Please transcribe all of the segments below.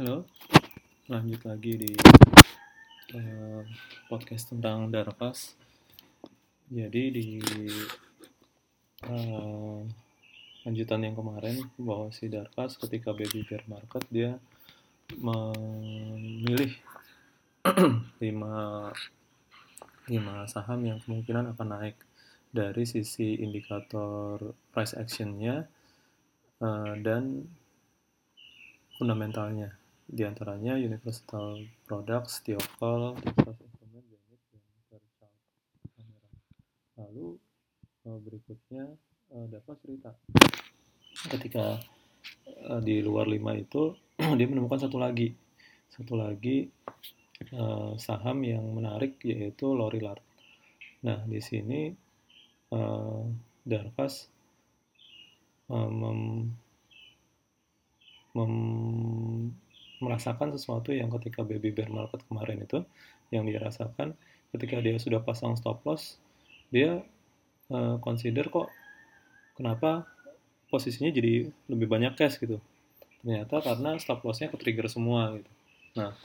Halo, lanjut lagi di uh, podcast tentang Darpas. Jadi di uh, lanjutan yang kemarin bahwa si Darpas ketika baby bear market dia memilih lima lima saham yang kemungkinan akan naik dari sisi indikator price actionnya uh, dan fundamentalnya di antaranya Universal Products, Tiokol, Texas Instrument, Zenith, dan Fairchild Kamera. Lalu uh, berikutnya uh, dapat cerita ketika uh, di luar lima itu dia menemukan satu lagi satu lagi saham yang menarik yaitu Lorillard. Nah di sini Darvas mem, mem merasakan sesuatu yang ketika baby bear market kemarin itu yang dia rasakan ketika dia sudah pasang stop loss dia uh, consider kok kenapa posisinya jadi lebih banyak cash gitu. Ternyata karena stop lossnya ke trigger semua gitu. Nah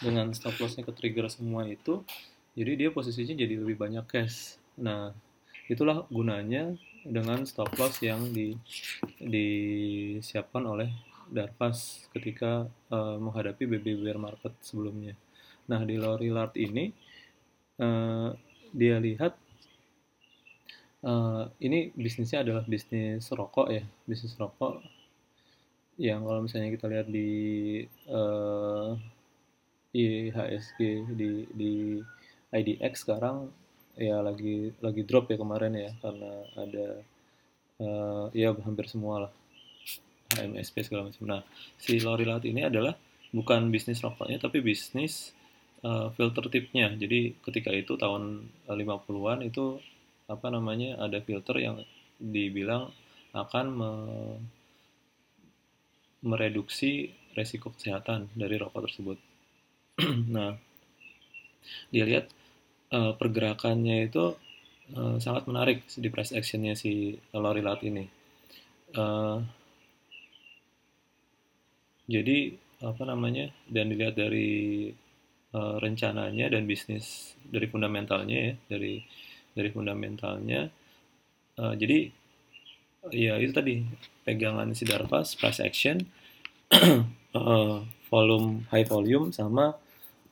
dengan stop lossnya ke trigger semua itu jadi dia posisinya jadi lebih banyak cash. Nah itulah gunanya dengan stop loss yang di disiapkan oleh Darvas ketika uh, menghadapi baby bear market sebelumnya. Nah di Lorillard ini uh, dia lihat uh, ini bisnisnya adalah bisnis rokok ya, bisnis rokok yang kalau misalnya kita lihat di uh, IHSG di di IDX sekarang ya lagi lagi drop ya kemarin ya karena ada uh, ya hampir semua lah HMSP segala macam. Nah, si Lorilat ini adalah bukan bisnis rokoknya tapi bisnis uh, filter tipnya. Jadi ketika itu tahun 50-an itu apa namanya ada filter yang dibilang akan me mereduksi resiko kesehatan dari rokok tersebut. nah, dia lihat uh, pergerakannya itu uh, sangat menarik di price actionnya si Lorilat ini. Uh, jadi apa namanya dan dilihat dari uh, rencananya dan bisnis dari fundamentalnya ya dari dari fundamentalnya uh, jadi ya itu tadi pegangan si Darvas price action uh, volume high volume sama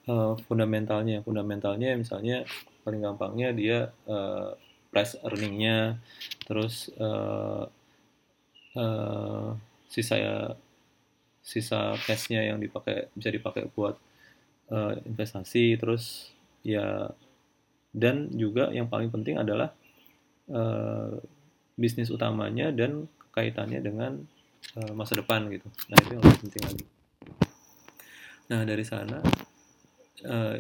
uh, fundamentalnya. Fundamentalnya misalnya paling gampangnya dia uh, price earningnya terus uh, uh, sisa sisa cashnya yang dipakai bisa dipakai buat uh, investasi terus ya dan juga yang paling penting adalah uh, bisnis utamanya dan kaitannya dengan uh, masa depan gitu. Nah itu yang lebih penting lagi. Nah dari sana uh,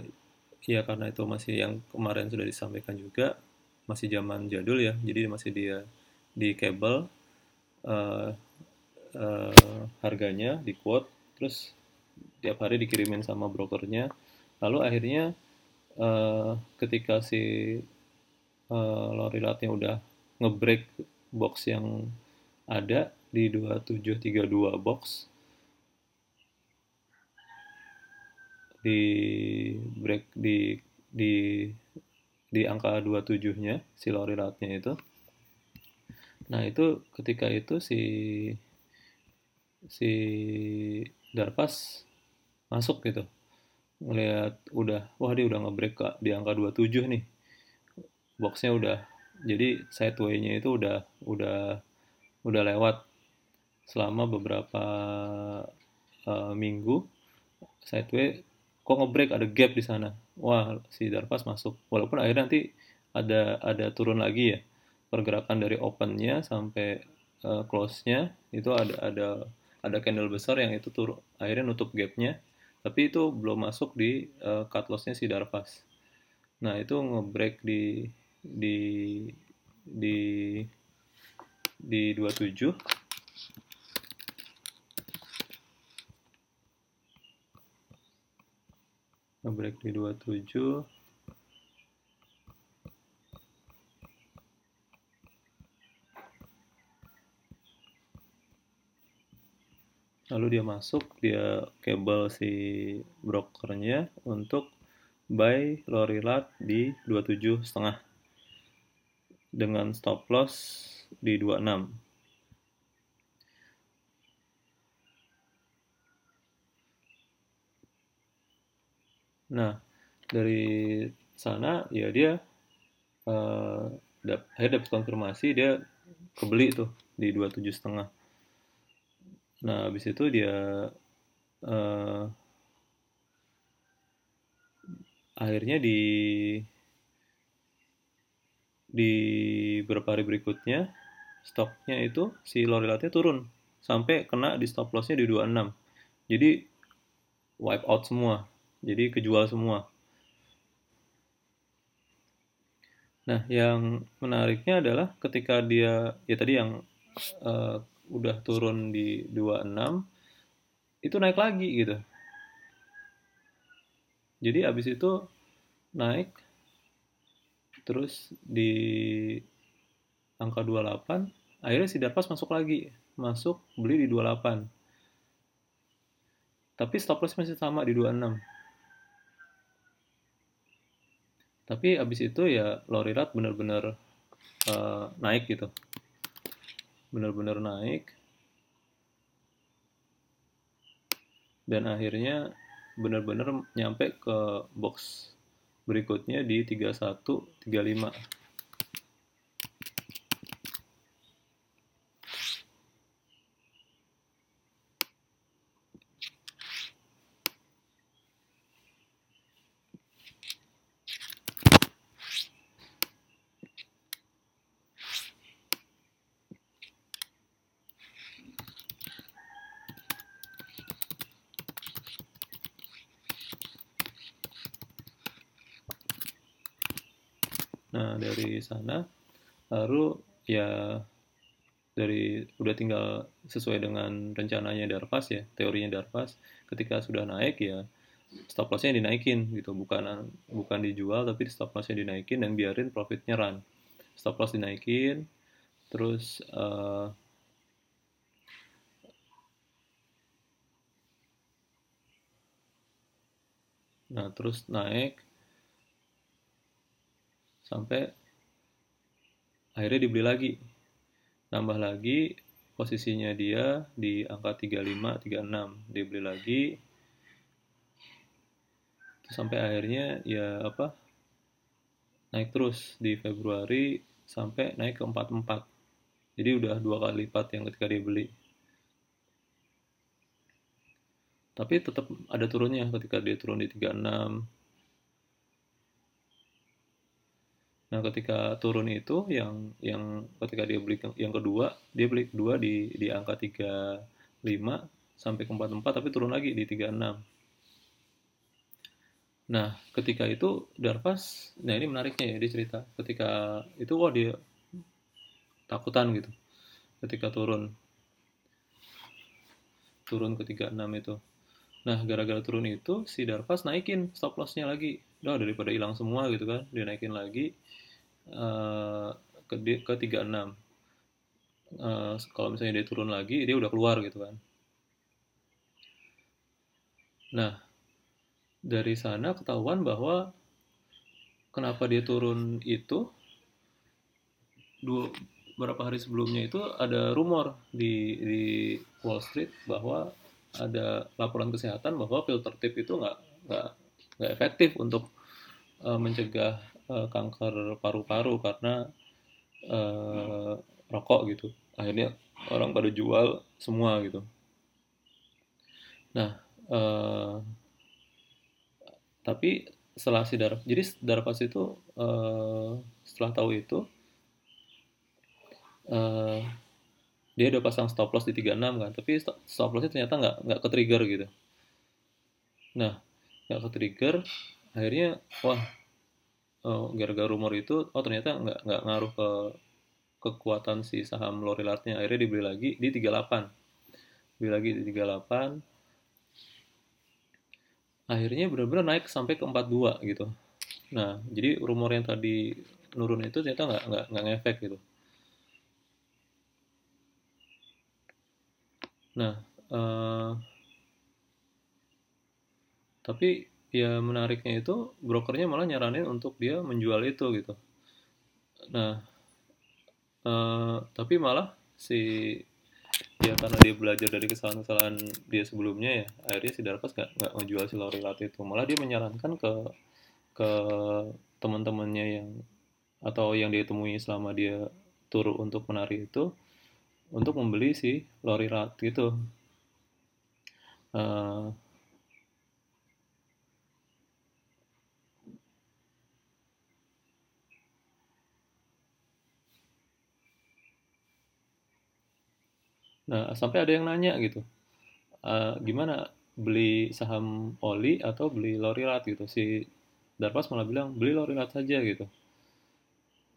ya karena itu masih yang kemarin sudah disampaikan juga masih zaman jadul ya jadi masih dia di kabel uh, uh, harganya di quote terus tiap hari dikirimin sama brokernya lalu akhirnya uh, ketika si uh, lorilatnya udah ngebreak box yang ada di 2732 box di break di di di angka 27-nya si lorilatnya itu. Nah, itu ketika itu si si Darpas masuk gitu. Ngelihat udah wah dia udah ngebreak di angka 27 nih. Boxnya udah jadi sideway-nya itu udah udah udah lewat. Selama beberapa uh, minggu sideway kok ngebreak? Ada gap di sana. Wah si Darpas masuk. Walaupun akhirnya nanti ada ada turun lagi ya. Pergerakan dari opennya sampai uh, close-nya itu ada ada ada candle besar yang itu turun akhirnya nutup gapnya tapi itu belum masuk di uh, cut lossnya si Darvas. Nah itu ngebreak di di di di 27 ngebreak di 27 lalu dia masuk dia kabel si brokernya untuk buy Lorilat di 27 setengah dengan stop loss di 26 nah dari sana ya dia uh, dap dapat konfirmasi dia kebeli tuh di 27 setengah nah habis itu dia uh, akhirnya di di beberapa hari berikutnya stoknya itu si Lorilatnya turun. Sampai kena di stop lossnya di 26 jadi wipe out semua. Jadi kejual semua. Nah, yang menariknya adalah ketika dia ya tadi yang uh, udah turun di 26 itu naik lagi gitu. Jadi abis itu naik terus di angka 28 akhirnya si Darpas masuk lagi. Masuk beli di 28 tapi stop loss masih sama di 26 tapi abis itu ya Lorirat bener-bener uh, naik gitu bener-bener naik dan akhirnya bener-bener nyampe ke box berikutnya di 31 35 Nah, dari sana baru ya dari udah tinggal sesuai dengan rencananya Darvas ya, teorinya Darvas, ketika sudah naik ya stop lossnya dinaikin gitu, bukan bukan dijual tapi stop lossnya dinaikin dan biarin profitnya run. Stop loss dinaikin, terus uh, nah terus naik sampai akhirnya dibeli lagi. Nambah lagi posisinya dia di angka 35 36 dibeli lagi. Sampai akhirnya ya apa naik terus di Februari sampai naik ke 44 jadi udah dua kali lipat yang ketika dia beli. Tapi tetap ada turunnya ketika dia turun di 36 Nah, ketika turun itu yang yang ketika dia beli yang kedua, dia beli kedua di di angka 35 sampai ke 44 tapi turun lagi di 36. Nah, ketika itu Darvas, nah ini menariknya ya dia cerita. Ketika itu wah dia takutan gitu. Ketika turun turun ke 36 itu. Nah, gara-gara turun itu si Darvas naikin stop loss-nya lagi. Udah daripada hilang semua gitu kan, dia naikin lagi uh, ke ke 36 uh, kalau misalnya dia turun lagi dia udah keluar gitu kan. Nah dari sana ketahuan bahwa kenapa dia turun itu dua beberapa hari sebelumnya itu ada rumor di di Wall Street bahwa ada laporan kesehatan bahwa filter tip itu nggak nggak nggak efektif untuk uh, mencegah uh, kanker paru-paru karena uh, rokok gitu. Akhirnya orang pada jual semua gitu. Nah uh, tapi setelah si darah jadi darah itu uh, setelah tahu itu uh, dia udah pasang stop loss di 36 kan. Tapi stop lossnya ternyata nggak nggak ke trigger gitu. Nah nggak ke trigger akhirnya wah oh, gara-gara rumor itu oh ternyata nggak nggak ngaruh ke kekuatan si saham Lorilartnya akhirnya dibeli lagi di 38 beli lagi di 38 akhirnya benar-benar naik sampai ke 42 gitu. Nah jadi rumor yang tadi nurun itu ternyata nggak nggak nggak ngefek gitu. Nah uh, tapi ya menariknya itu brokernya malah nyaranin untuk dia menjual itu gitu. Nah uh, tapi malah si ya karena dia belajar dari kesalahan-kesalahan dia sebelumnya ya akhirnya si Darpas nggak nggak ngejual si Lorilat itu. Malah dia menyarankan ke ke teman-temannya yang atau yang dia temui selama dia tur untuk menari itu untuk membeli si Lorilat gitu uh, Nah, sampai ada yang nanya gitu, uh, gimana beli saham Oli atau beli Lorilat gitu. Si Darpas malah bilang beli Lorilat saja gitu.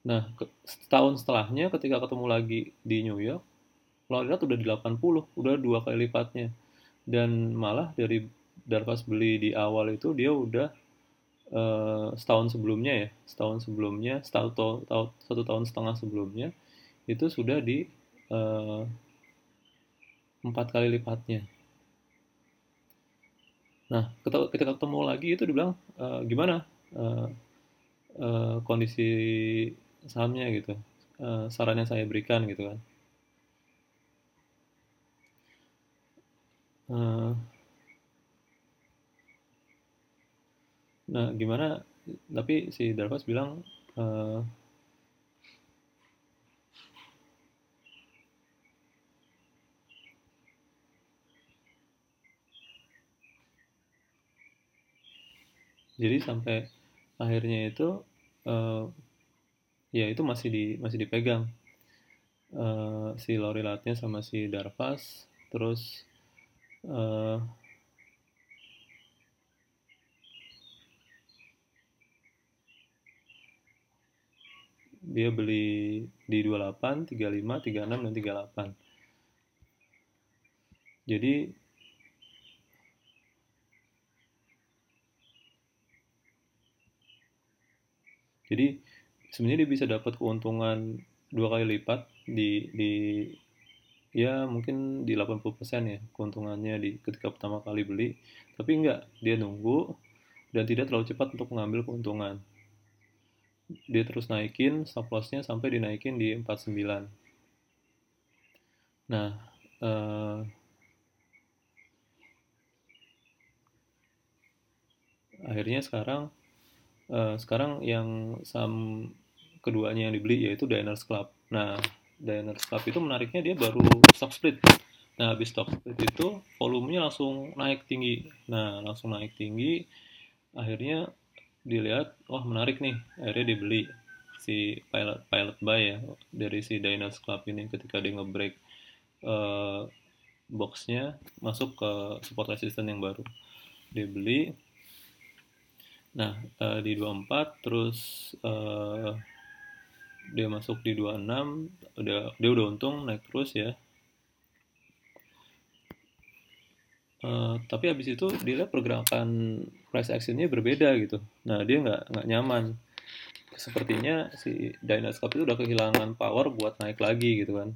Nah, setahun setelahnya ketika ketemu lagi di New York, Lorilat udah di 80, udah dua kali lipatnya. Dan malah dari Darpas beli di awal itu dia udah uh, setahun sebelumnya ya, setahun sebelumnya, setahun, satu tahun setengah sebelumnya itu sudah di uh, empat kali lipatnya. Nah, ketika ketemu lagi itu dibilang e, gimana e, e, kondisi sahamnya gitu, e, saran yang saya berikan gitu kan. Nah, gimana? Tapi si Darvas bilang e, jadi sampai akhirnya itu uh, ya itu masih di masih dipegang uh, si Lorilatnya sama si Darvas terus uh, dia beli di 28, 35, 36, dan 38. Jadi jadi sebenarnya dia bisa dapat keuntungan dua kali lipat di di ya mungkin di 80% ya keuntungannya di ketika pertama kali beli. Tapi enggak dia nunggu dan tidak terlalu cepat untuk mengambil keuntungan. Dia terus naikin stop lossnya sampai dinaikin di 49 nah eh, akhirnya sekarang uh, sekarang yang saham keduanya yang dibeli yaitu Diners Club. Nah, Diners Club itu menariknya dia baru stock split. Nah, habis stock split itu volumenya langsung naik tinggi. Nah, langsung naik tinggi. Akhirnya dilihat, wah menarik nih. Akhirnya dibeli si pilot pilot buy ya dari si Diners Club ini ketika dia ngebreak uh, boxnya masuk ke support resistance yang baru. Dia beli, Nah, uh, di 24 terus uh, dia masuk di 26, udah dia udah untung naik terus ya. Uh, tapi habis itu dia lihat pergerakan price actionnya berbeda gitu. Nah dia nggak nggak nyaman. Sepertinya si Dynascope itu udah kehilangan power buat naik lagi gitu kan.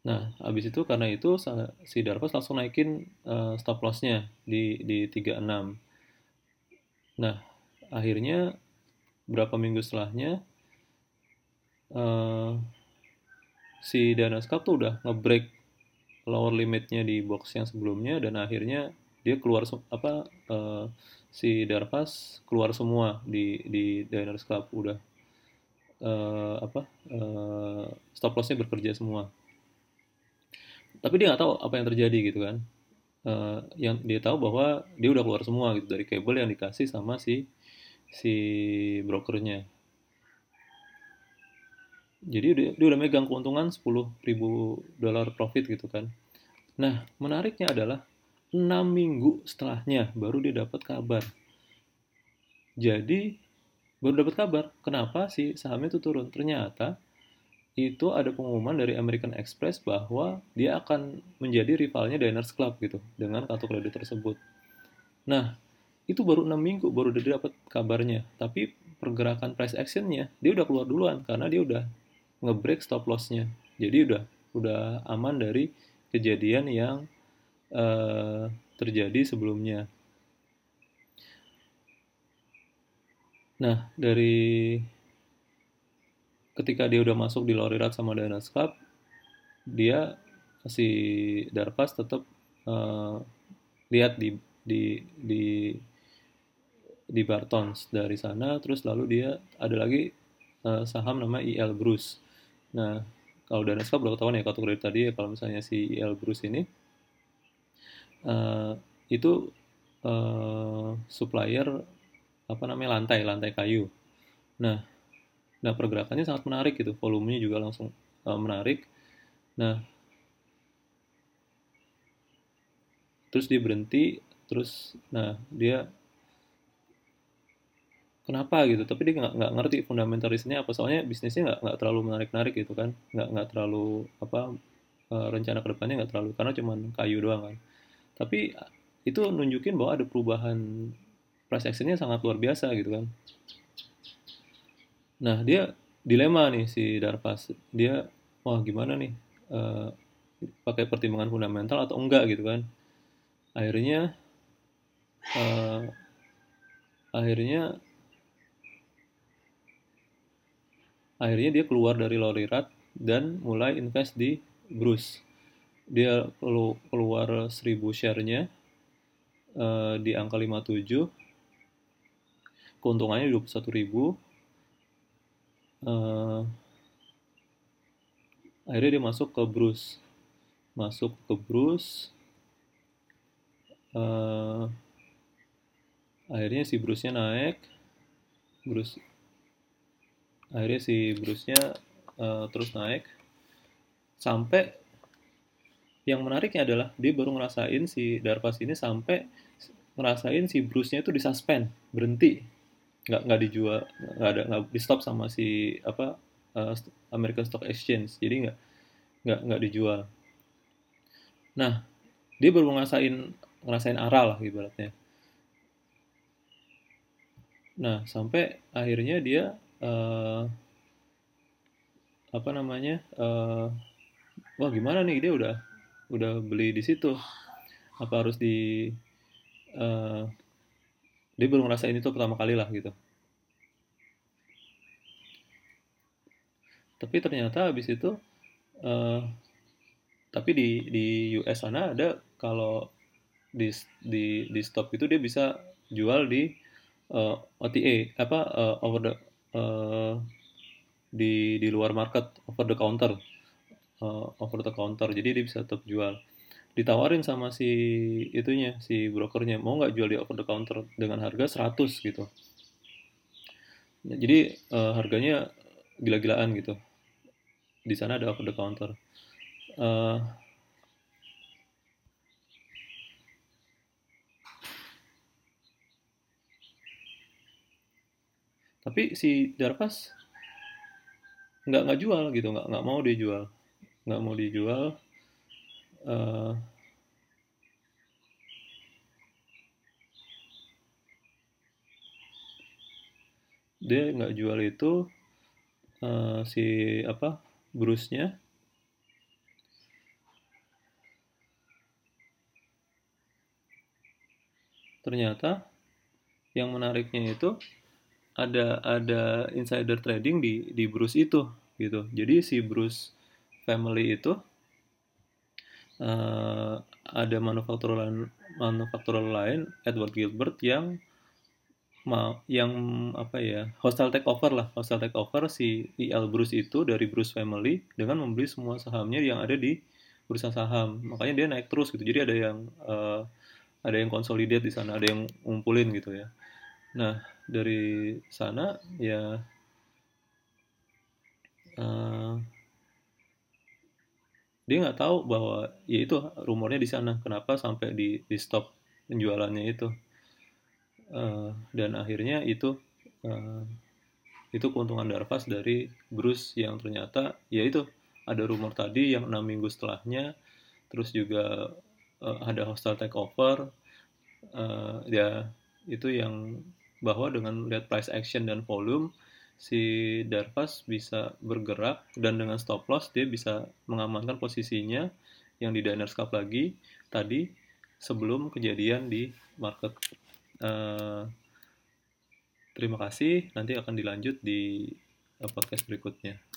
Nah, habis itu karena itu si Darvas langsung naikin uh, stop loss-nya di di 36. Nah, akhirnya berapa minggu setelahnya uh, si Danaskap tuh udah ngebreak lower limitnya di box yang sebelumnya dan akhirnya dia keluar apa uh, si Darvas keluar semua di di Diners Club udah uh, apa uh, stop lossnya bekerja semua tapi dia nggak tahu apa yang terjadi gitu kan. Uh, yang dia tahu bahwa dia udah keluar semua gitu dari kabel yang dikasih sama si si brokernya. Jadi dia, dia udah megang keuntungan 10 ribu dolar profit gitu kan. Nah menariknya adalah 6 minggu setelahnya baru dia dapat kabar. Jadi baru dapat kabar kenapa si sahamnya itu turun. Ternyata itu ada pengumuman dari American Express bahwa dia akan menjadi rivalnya Diners Club gitu dengan kartu kredit tersebut. Nah, itu baru enam minggu baru dia dapat kabarnya. Tapi pergerakan price actionnya dia udah keluar duluan karena dia udah ngebreak stop lossnya. Jadi udah udah aman dari kejadian yang uh, terjadi sebelumnya. Nah, dari ketika dia udah masuk di Lorirat sama Diners Club, dia si Darpas tetap uh, lihat di di di di Bartons dari sana terus lalu dia ada lagi uh, saham nama IL Bruce. Nah, kalau Diners Club udah ketahuan ya kategori tadi ya kalau misalnya si IL Bruce ini uh, itu uh, supplier apa namanya lantai lantai kayu. Nah, nah pergerakannya sangat menarik gitu, volumenya juga langsung uh, menarik. Nah, terus dia berhenti, terus nah dia kenapa gitu? Tapi dia nggak nggak ngerti fundamentalisnya apa soalnya bisnisnya nggak nggak terlalu menarik narik gitu kan. Nggak nggak terlalu apa uh, rencana ke depannya nggak terlalu karena cuma kayu doang kan. Tapi itu nunjukin bahwa ada perubahan price actionnya sangat luar biasa gitu kan nah dia dilema nih si Darpas. Dia wah gimana nih? Uh, pakai pertimbangan fundamental atau enggak? Gitu kan. Akhirnya uh, akhirnya akhirnya dia keluar dari Lorirat dan mulai invest di Bruce. Dia keluar 1000 share-nya uh, di angka 57 keuntungannya 21 ribu uh, akhirnya dia masuk ke Bruce. Masuk ke Bruce. Uh, akhirnya si Bruce-nya naik. Bruce akhirnya si Bruce-nya uh, terus naik. Sampai yang menariknya adalah dia baru ngerasain si Darpas ini sampai ngerasain si Bruce-nya itu disuspend berhenti nggak nggak dijual nggak ada nggak di stop sama si apa uh, American Stock Exchange. Jadi nggak nggak nggak dijual. Nah dia baru ngerasain ngerasain arah lah ibaratnya. Nah sampai akhirnya dia uh, apa namanya uh, wah gimana nih? Dia udah udah beli di situ. Apa harus di uh, dia baru ngerasain itu pertama kali lah gitu. Tapi ternyata habis itu uh, tapi di di US sana ada kalau di di di stop itu dia bisa jual di uh, eh, OTA apa uh, over the uh, di di luar market over the counter uh, over the counter. Jadi dia bisa tetap jual ditawarin sama si itunya si brokernya mau nggak jual di over the counter dengan harga 100 gitu. Nah, jadi uh, harganya gila-gilaan gitu. Di sana ada over the counter. Uh, tapi si Darpas nggak nggak jual gitu nggak nggak mau dijual nggak mau dijual uh, dia nggak jual itu uh, si apa Bruce-nya. Ternyata yang menariknya itu ada ada insider trading di di Bruce itu gitu. Jadi si Bruce family itu uh, ada manufaktur lain manufaktur lain Edward Gilbert yang mau yang apa ya hostile takeover lah. Hostile takeover si IL Bruce itu dari Bruce family dengan membeli semua sahamnya yang ada di bursa saham. Makanya dia naik terus gitu. Jadi ada yang uh, ada yang konsolidate di sana ada yang ngumpulin gitu ya. Nah dari sana ya uh, dia nggak tahu bahwa ya itu rumornya di sana kenapa sampai di di stop penjualannya itu. Uh, dan akhirnya itu uh, itu keuntungan Darvas dari Bruce yang ternyata ya itu ada rumor tadi yang enam minggu setelahnya terus juga uh, ada hostile takeover uh, ya itu yang bahwa dengan lihat price action dan volume si Darvas bisa bergerak dan dengan stop loss dia bisa mengamankan posisinya yang di diners cup lagi tadi sebelum kejadian di market. Uh, terima kasih. Nanti akan dilanjut di podcast berikutnya